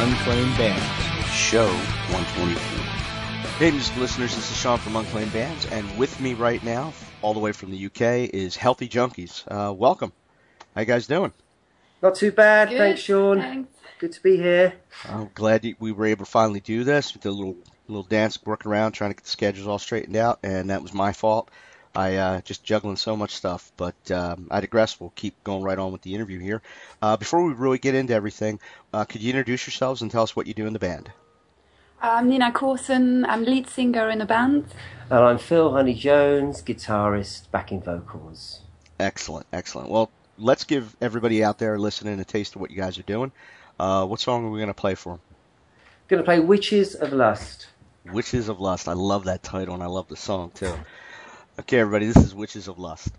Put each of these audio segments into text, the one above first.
This is Unclaimed Bands, show 124. Hey, music listeners, this is Sean from Unclaimed Bands, and with me right now, all the way from the UK, is Healthy Junkies. Uh, welcome. How you guys doing? Not too bad, Good, thanks, Sean. thanks. Good to be here. I'm glad we were able to finally do this. We did a little little dance, working around, trying to get the schedules all straightened out, and that was my fault. I uh, just juggling so much stuff, but um, I digress. We'll keep going right on with the interview here. Uh, before we really get into everything, uh, could you introduce yourselves and tell us what you do in the band? I'm Nina Courson. I'm lead singer in a band. And I'm Phil Honey Jones, guitarist, backing vocals. Excellent, excellent. Well, let's give everybody out there listening a taste of what you guys are doing. Uh, what song are we going to play for them? Gonna play Witches of Lust. Witches of Lust. I love that title and I love the song too. Okay, everybody, this is Witches of Lust.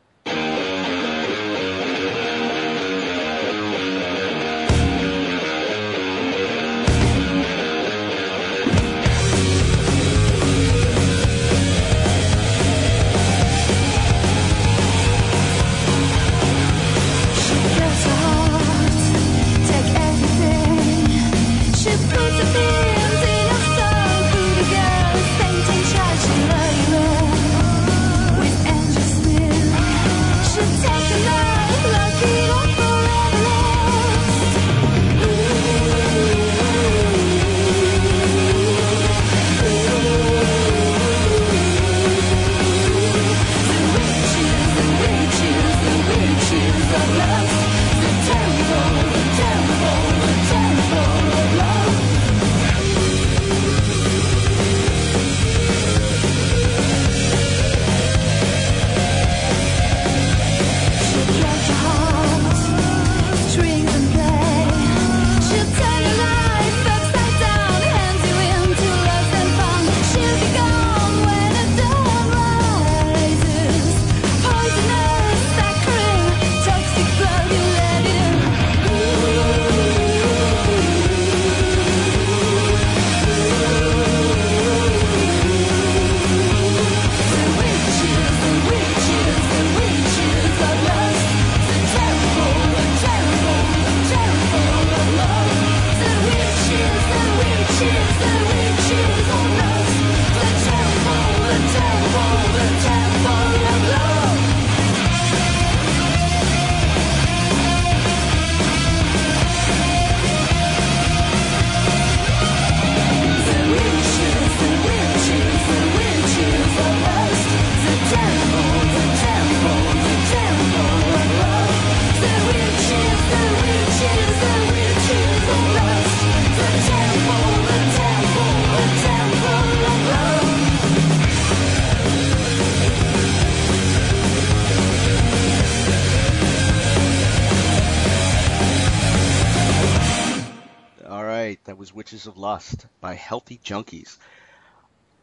Lust by Healthy Junkies.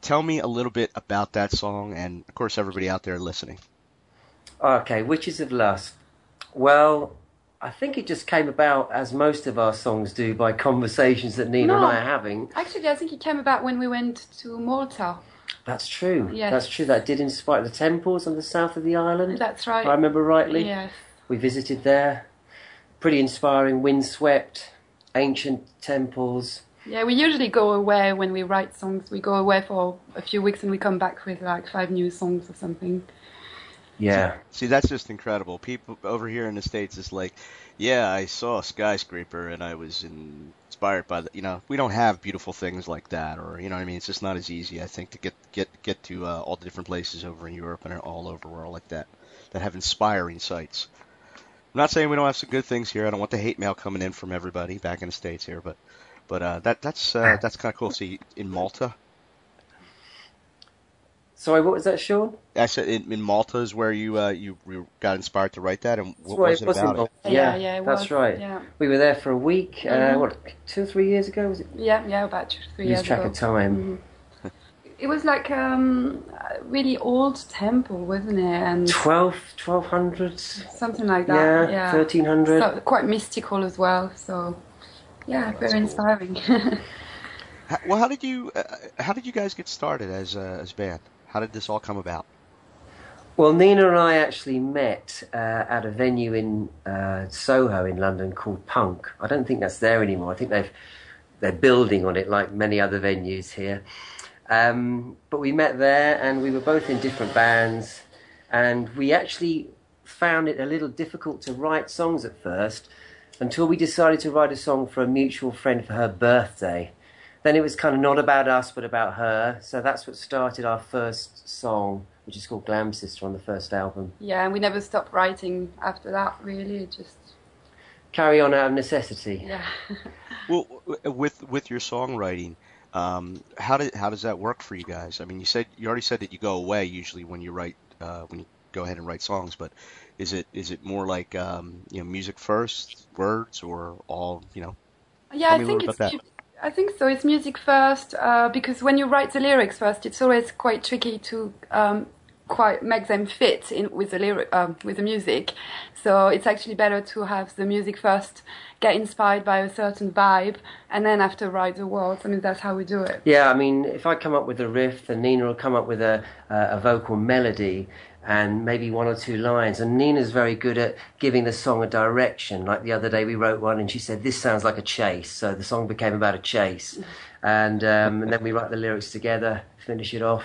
Tell me a little bit about that song and, of course, everybody out there listening. Okay, Witches of Lust. Well, I think it just came about, as most of our songs do, by conversations that Nina and I are having. Actually, I think it came about when we went to Malta. That's true. Yes. That's true. That did inspire the temples on the south of the island. That's If right. I remember rightly. Yes. We visited there. Pretty inspiring, windswept, ancient temples. Yeah, we usually go away when we write songs. We go away for a few weeks and we come back with like five new songs or something. Yeah. See, that's just incredible. People over here in the States is like, yeah, I saw a skyscraper and I was inspired by the, you know, we don't have beautiful things like that or, you know what I mean? It's just not as easy, I think, to get, get, get to uh, all the different places over in Europe and all over the world like that, that have inspiring sites. I'm not saying we don't have some good things here. I don't want the hate mail coming in from everybody back in the States here, but, but, uh, that, that's, uh, that's kind of cool. See, in Malta, Sorry, what was that, Sean? I said in, in Malta is where you, uh, you, you got inspired to write that and what That's right, was it was about it? Yeah, Yeah, yeah, it that's was, right. yeah. We were there for a week. Uh, Mhm. what, two or three years ago? Was it? Yeah, yeah, about two, three Lose years track ago. of time. Mhm. It was like um, a really old temple, wasn't it? And 12, 1200? something like Yeah, that. Yeah, 1300. So, quite mystical as well. So, yeah, very inspiring. How, well, how did you uh, how did you guys get started as uh, as band? How did this all come about? Well, Nina and I actually met uh, at a venue in uh, Soho in London called Punk. I don't think that's there anymore. I think they've they're building on it like many other venues here. Um, but we met there, and we were both in different bands, and we actually found it a little difficult to write songs at first until we decided to write a song for a mutual friend for her birthday. Then it was kind of not about us, but about her. So that's what started our first song, which is called Glam Sister on the first album. Yeah, and we never stopped writing after that. Really, just Carry on out of necessity. yeah. Well, with with your songwriting, um, how did how does that work for you guys? I mean, you said you already said that you go away usually when you write uh, when you go ahead and write songs, but is it is it more like um, you know music first, words, or all you know? Yeah, Tell I me a think it's. about I think so. It's music first uh, because when you write the lyrics first, it's always quite tricky to um, quite make them fit in with the lyric um, with the music. So it's actually better to have the music first, get inspired by a certain vibe, and then after write the words. I mean, that's how we do it. Yeah, I mean, if I come up with a riff, then Nina will come up with a, uh, a vocal melody and maybe one or two lines. And Nina's very good at giving the song a direction. Like the other day, we wrote one and she said, This sounds like a chase. So the song became about a chase. And, um, and then we write the lyrics together, finish it off.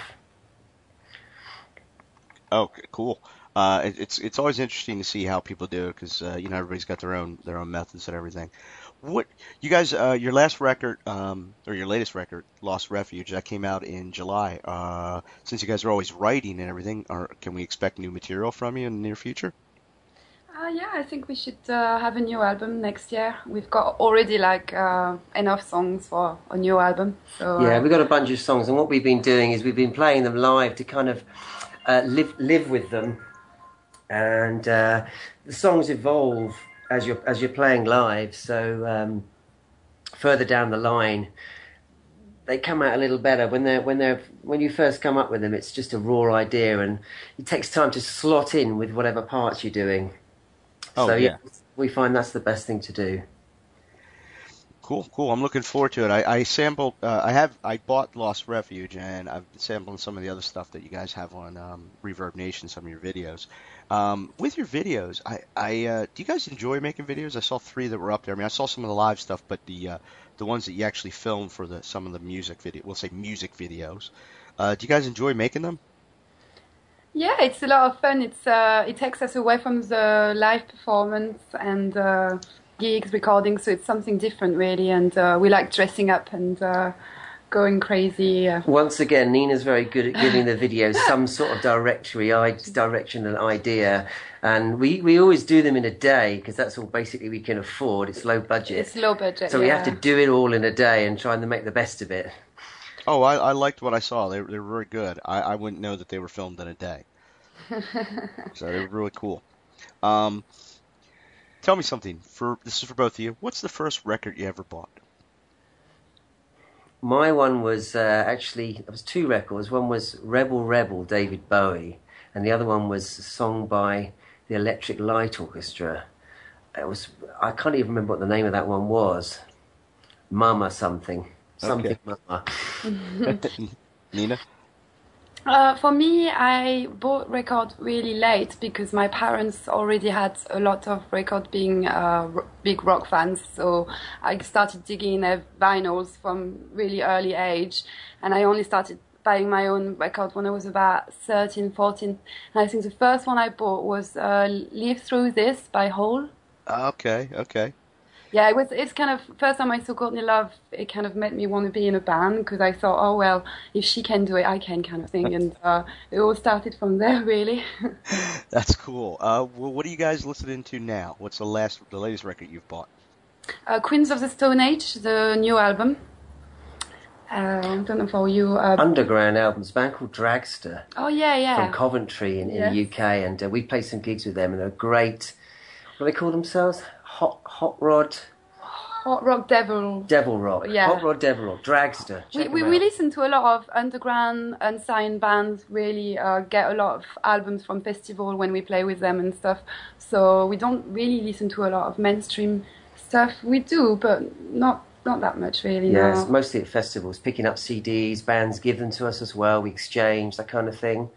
Oh, cool. Uh, it, it's it's always interesting to see how people do it because uh, you know everybody's got their own their own methods and everything. What you guys, uh, your last record um, or your latest record, Lost Refuge, that came out in July. Uh, since you guys are always writing and everything, or can we expect new material from you in the near future? Uh, yeah, I think we should uh, have a new album next year. We've got already like uh, enough songs for a new album. So Yeah, uh, we've got a bunch of songs, and what we've been doing is we've been playing them live to kind of uh, live live with them, and uh, the songs evolve as you're as you're playing live. So um, further down the line, they come out a little better when they're when they're when you first come up with them. It's just a raw idea, and it takes time to slot in with whatever parts you're doing. Oh, so yeah. we find that's the best thing to do. Cool, cool. I'm looking forward to it. I, I sampled, uh, I have, I bought Lost Refuge, and I've been sampling some of the other stuff that you guys have on um, Reverb Nation, some of your videos. Um, with your videos, I, I, uh, do you guys enjoy making videos? I saw three that were up there. I mean, I saw some of the live stuff, but the, uh, the ones that you actually filmed for the some of the music video, we'll say music videos. Uh, do you guys enjoy making them? Yeah, it's a lot of fun. It's uh, it takes us away from the live performance and uh, gigs, recording, so it's something different, really. And uh, we like dressing up and going crazy. Uh, Once again, Nina's very good at giving the videos some sort of directory, i- direction and idea. And we, we always do them in a day because that's all basically we can afford. It's low budget. it's low budget. so we have to do it all in a day and try and make the best of it. Oh, I, I liked what I saw. They, they were very good. I, I wouldn't know that they were filmed in a day. so they were really cool. Um, tell me something. For this is for both of you. What's the first record you ever bought? My one was uh, actually, it was two records. One was Rebel Rebel, David Bowie, and the other one was a song by the Electric Light Orchestra. It was, I can't even remember what the name of that one was. Mama something. Something Okay. Mama. Nina? Uh, for me, I bought record really late because my parents already had a lot of record being uh, r- big rock fans. So I started digging their vinyls from really early age, and I only started buying my own record when I was about 13, 14. And I think the first one I bought was uh, "Live Through This" by Hole. Okay, okay. Yeah, it was. It's kind of first time I saw Courtney Love. It kind of made me want to be in a band because I thought, oh well, if she can do it, I can, kind of thing. And uh, it all started from there, really. That's cool. Uh, well, what are you guys listening to now? What's the last, the latest record you've bought? uh, Queens of the Stone Age, the new album. Uh, I don't know for you. Uh, Underground albums, a band called Dragster. oh yeah, yeah. from Coventry in, in the UK, and uh, we played some gigs with them, and they're great. What do they call themselves? Hot Hot Rod Hot Rock Devil. Devil Rock. Yeah. Hot Rod Devil Rock. Dragster. We, Check we, them we listen to a lot of underground unsigned bands really uh, get a lot of albums from festival when we play with them and stuff so we don't really listen to a lot of mainstream stuff we do but not not that much really Yes, no. mostly at festivals, picking up CDs, bands give them to us as well. We exchange that kind of thing.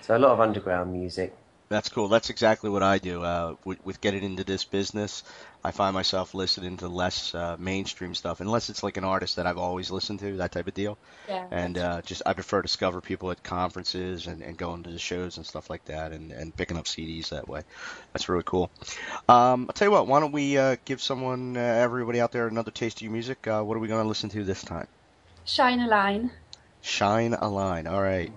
So a lot of underground music. That's cool. That's exactly what I do. Uh, with, with getting into this business, I find myself listening to less uh, mainstream stuff, unless it's like an artist that I've always listened to, that type of deal. Yeah. And uh, just I prefer to discover people at conferences and, and going to the shows and stuff like that, and, and picking up CDs that way. That's really cool. Um, I'll tell you what. Why don't we uh, give someone, uh, everybody out there, another taste of your music? Uh, what are we going to listen to this time? Shine a line. Shine a line. All right.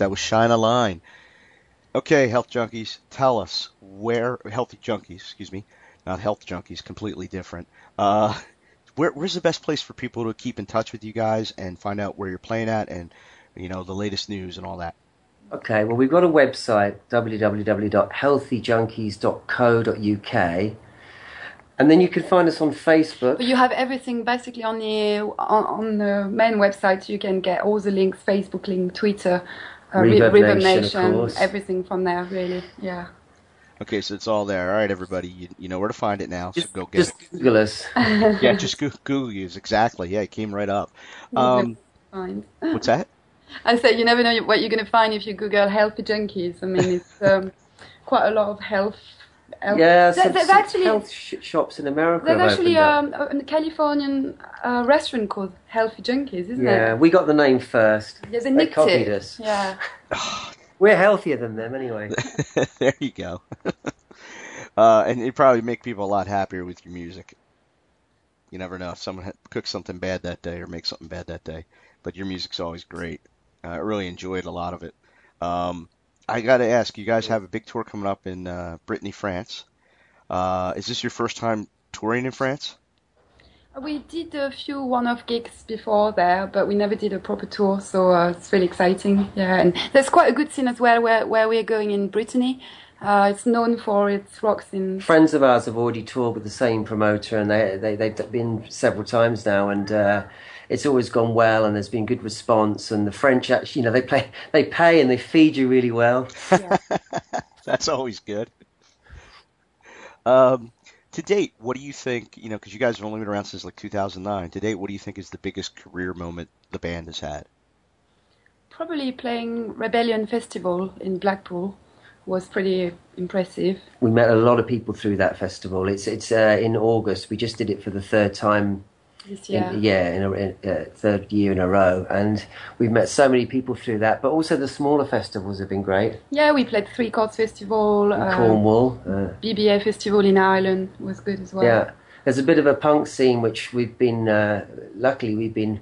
That was Shine a Line. Okay, health junkies, tell us where healthy junkies, excuse me, not health junkies, completely different. Uh, where, where's the best place for people to keep in touch with you guys and find out where you're playing at and you know, the latest news and all that? Okay, well, we've got a website, www.healthyjunkies.co.uk. And then you can find us on Facebook. But you have everything basically on the on, on the main website. You can get all the links: Facebook link, Twitter, uh, Reverb Reverb Nation, Nation, everything from there. Really, yeah. Okay, so it's all there. All right, everybody, you, you know where to find it now. So Just, go get just it. Google us. Yeah, just Goo- Google use exactly. Yeah, it came right up. Um, Find. what's that? I said you never know what you're going to find if you Google healthy junkies. I mean, it's um, quite a lot of health. Health. Yeah, There- some, there's some actually health sh- shops in America there's have actually um, a Californian uh, restaurant called Healthy Junkies, isn't yeah, it? Yeah, we got the name first. Yeah, they They nicked copied it. us. Yeah. We're healthier than them anyway. there you go. uh, and it probably make people a lot happier with your music. You never know if someone ha- cooks something bad that day or makes something bad that day, but your music's always great. Uh, I really enjoyed a lot of it. Um, I got to ask, you guys have a big tour coming up in uh, Brittany, France. Uh, is this your first time touring in France? We did a few one-off gigs before there, but we never did a proper tour, so uh, it's really exciting. Yeah, and there's quite a good scene as well where, where we're going in Brittany. Uh, it's known for its rock scene. Friends of ours have already toured with the same promoter, and they, they they've been several times now, and uh, it's always gone well, and there's been good response. And the French, actually, you know, they play, they pay, and they feed you really well. That's always good. Um, to date, what do you think? You know, because you guys have only been around since like 2009. To date, what do you think is the biggest career moment the band has had? Probably playing Rebellion Festival in Blackpool was pretty impressive. We met a lot of people through that festival. It's it's uh, in August. We just did it for the third time This in, yeah, in a in, uh, third year in a row, and we've met so many people through that. But also the smaller festivals have been great. Yeah, we played Three Chords Festival, In uh, Cornwall, uh, BBA Festival in Ireland was good as well. yeah. There's a bit of a punk scene which we've been uh, luckily we've been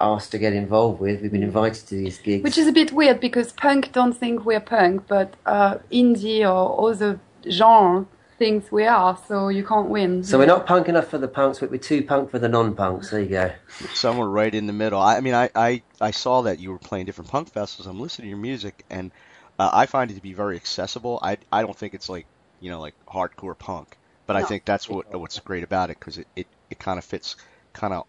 asked to get involved with. We've been invited to these gigs. Which is a bit weird because punk don't think we're punk, but uh, indie or other genre thinks we are, so you can't win. so we're not punk enough for the punks, but we're too punk for the non-punks. There you go. Somewhere right in the middle. I, I mean, I, I, I saw that you were playing different punk festivals. I'm listening to your music, and uh, I find it to be very accessible. I, I don't think it's like, you know, like hardcore punk, but I think that's what what's great about it because it, it, it kind of fits kind of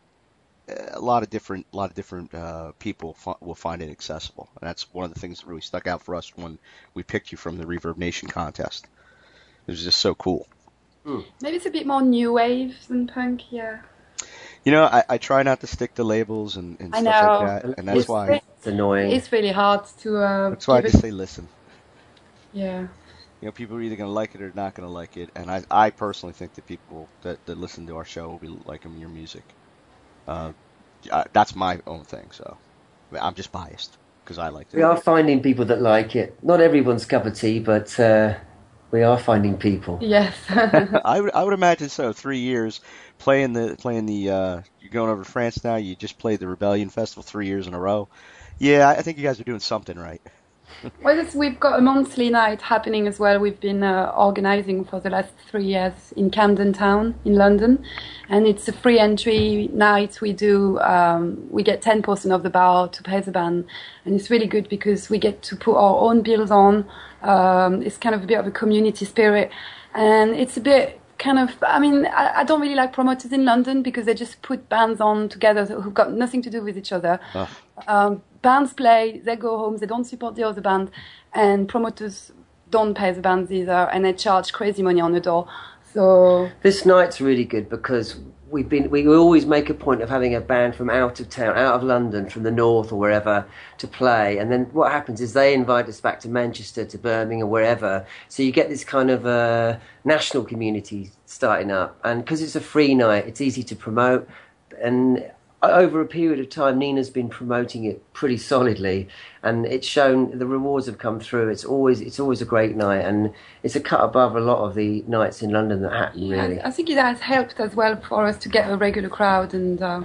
a lot of different a lot of different uh, people fi- will find it accessible. And that's one of the things that really stuck out for us when we picked you from the Reverb Nation contest. It was just so cool. Maybe it's a bit more new wave than punk, yeah. You know, I, I try not to stick to labels and, and I stuff know. like that, and that's It's why It's annoying. It's really hard to. Uh, that's why I just it- say listen. Yeah. You know, people are either going to like it or not going to like it, and I, I personally think that people that, that listen to our show will be liking your music. Uh, I, that's my own thing, so I mean, I'm just biased because I like it. We are finding people that like it. Not everyone's cup of tea, but uh, we are finding people. Yes. I would I would imagine so. Three years playing the playing the uh, you're going over to France now. You just played the Rebellion Festival three years in a row. Yeah, I I think you guys are doing something right. Well, we've got a monthly night happening as well. We've been uh, organizing for the last three years in Camden Town in London, and it's a free entry night. We do um, we get ten percent of the bar to pay the band, and it's really good because we get to put our own bills on. Um, it's kind of a bit of a community spirit, and it's a bit kind of i mean I, I don't really like promoters in london because they just put bands on together who've got nothing to do with each other Ugh. um, bands play they go home they don't support the other band and promoters don't pay the bands either and they charge crazy money on the door so This night's really good because we've been we always make a point of having a band from out of town, out of London, from the north or wherever to play. And then what happens is they invite us back to Manchester, to Birmingham, wherever. So you get this kind of uh, national community starting up. And because it's a free night, it's easy to promote. And over a period of time, Nina's been promoting it pretty solidly, and it's shown the rewards have come through. It's always it's always a great night, and it's a cut above a lot of the nights in London that happen. Really, I, I think it has helped as well for us to get a regular crowd and uh,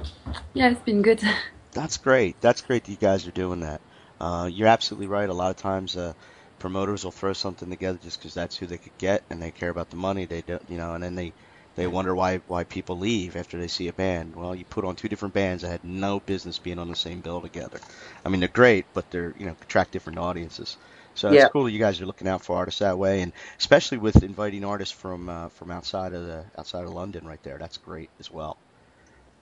yeah it's been good That's great. That's great that you guys are doing that. Uh, you're absolutely right. A lot of times, uh, promoters will throw something together just because that's who they could get, and they care about the money. They don't, you know, and then they They wonder why why people leave after they see a band. Well, you put on two different bands that had no business being on the same bill together. I mean, they're great, but they're you know attract different audiences. So Yeah. it's cool that you guys are looking out for artists that way, and especially with inviting artists from uh, from outside of the outside of London right there. That's great as well.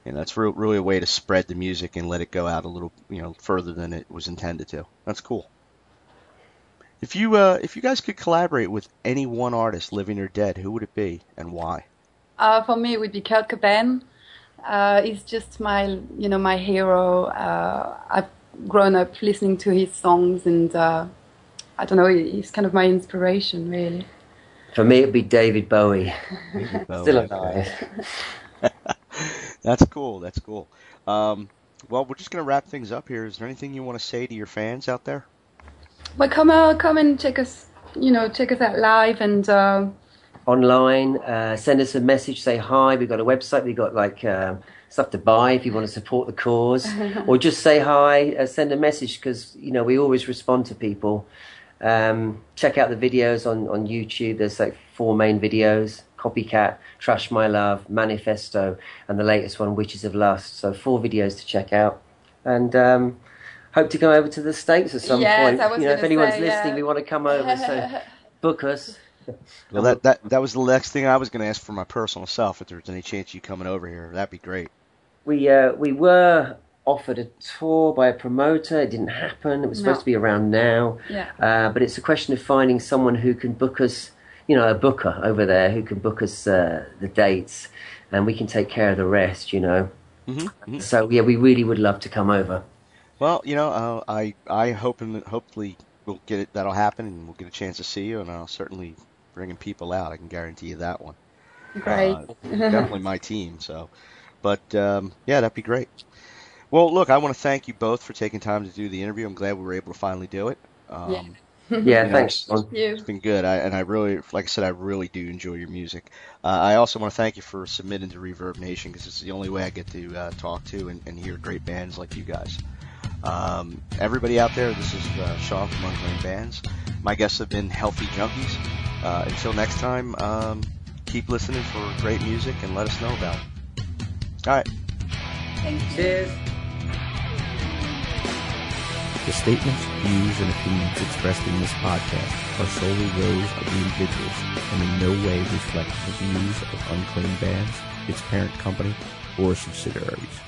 And that's re- really a way to spread the music and let it go out a little you know further than it was intended to. That's cool. If you uh, if you guys could collaborate with any one artist, living or dead, who would it be and why? Uh, for me, it would be Kurt Cobain. Uh, he's just my, you know, my hero. Uh, I've grown up listening to his songs, and uh, I don't know, he's kind of my inspiration, really. For me, it'd be David Bowie, Oh, still okay. alive. That's cool. That's cool. Um, well, we're just gonna wrap things up here. Is there anything you want to say to your fans out there? Well, come, uh, come and check us, you know, check us out live, and uh, Online, uh, send us a message, say hi. We've got a website. We've got like uh, stuff to buy if you want to support the cause, or just say hi. Uh, send a message because you know we always respond to people. Um, check out the videos on, on YouTube. There's like four main videos Copycat, Trash My Love, Manifesto, and the latest one, Witches of Lust. So, four videos to check out. And um, hope to go over to the States at some Yes, point. You know, if anyone's say, listening, yeah. we want to come over. So, book us. Well, that, that that was the next thing I was going to ask for my personal self. If there's any chance you coming over here, that'd be great. We uh, we were offered a tour by a promoter. It didn't happen. It was supposed No. to be around now. yeah. Uh, but it's a question of finding someone who can book us, you know, a booker over there who can book us uh, the dates, and we can take care of the rest, you know. hmm So yeah, we really would love to come over. Well, you know, uh, I I hope and hopefully we'll get it. That'll happen, and we'll get a chance to see you. And I'll certainly bringing people out. I can guarantee you that one. Great. Uh, definitely my team. So, but um, yeah, that'd be great. Well, look, I want to thank you both for taking time to do the interview. I'm glad we were able to finally do it. Um, Yeah. Yeah, know, thanks. it's- John. you. It's been good, I, and I really, like I said, I really do enjoy your music. Uh, I also want to thank you for submitting to Reverb Nation because it's the only way I get to uh, talk to and, and hear great bands like you guys. Um, everybody out there, this is uh, Sean from Unclaimed Bands. My guests have been Healthy Junkies. Uh, until next time, um, keep listening for great music and let us know about it. All right. Thank you. Cheers. The statements, views, and opinions expressed in this podcast are solely those of the individuals and in no way reflect the views of Unclaimed Bands, its parent company, or subsidiaries.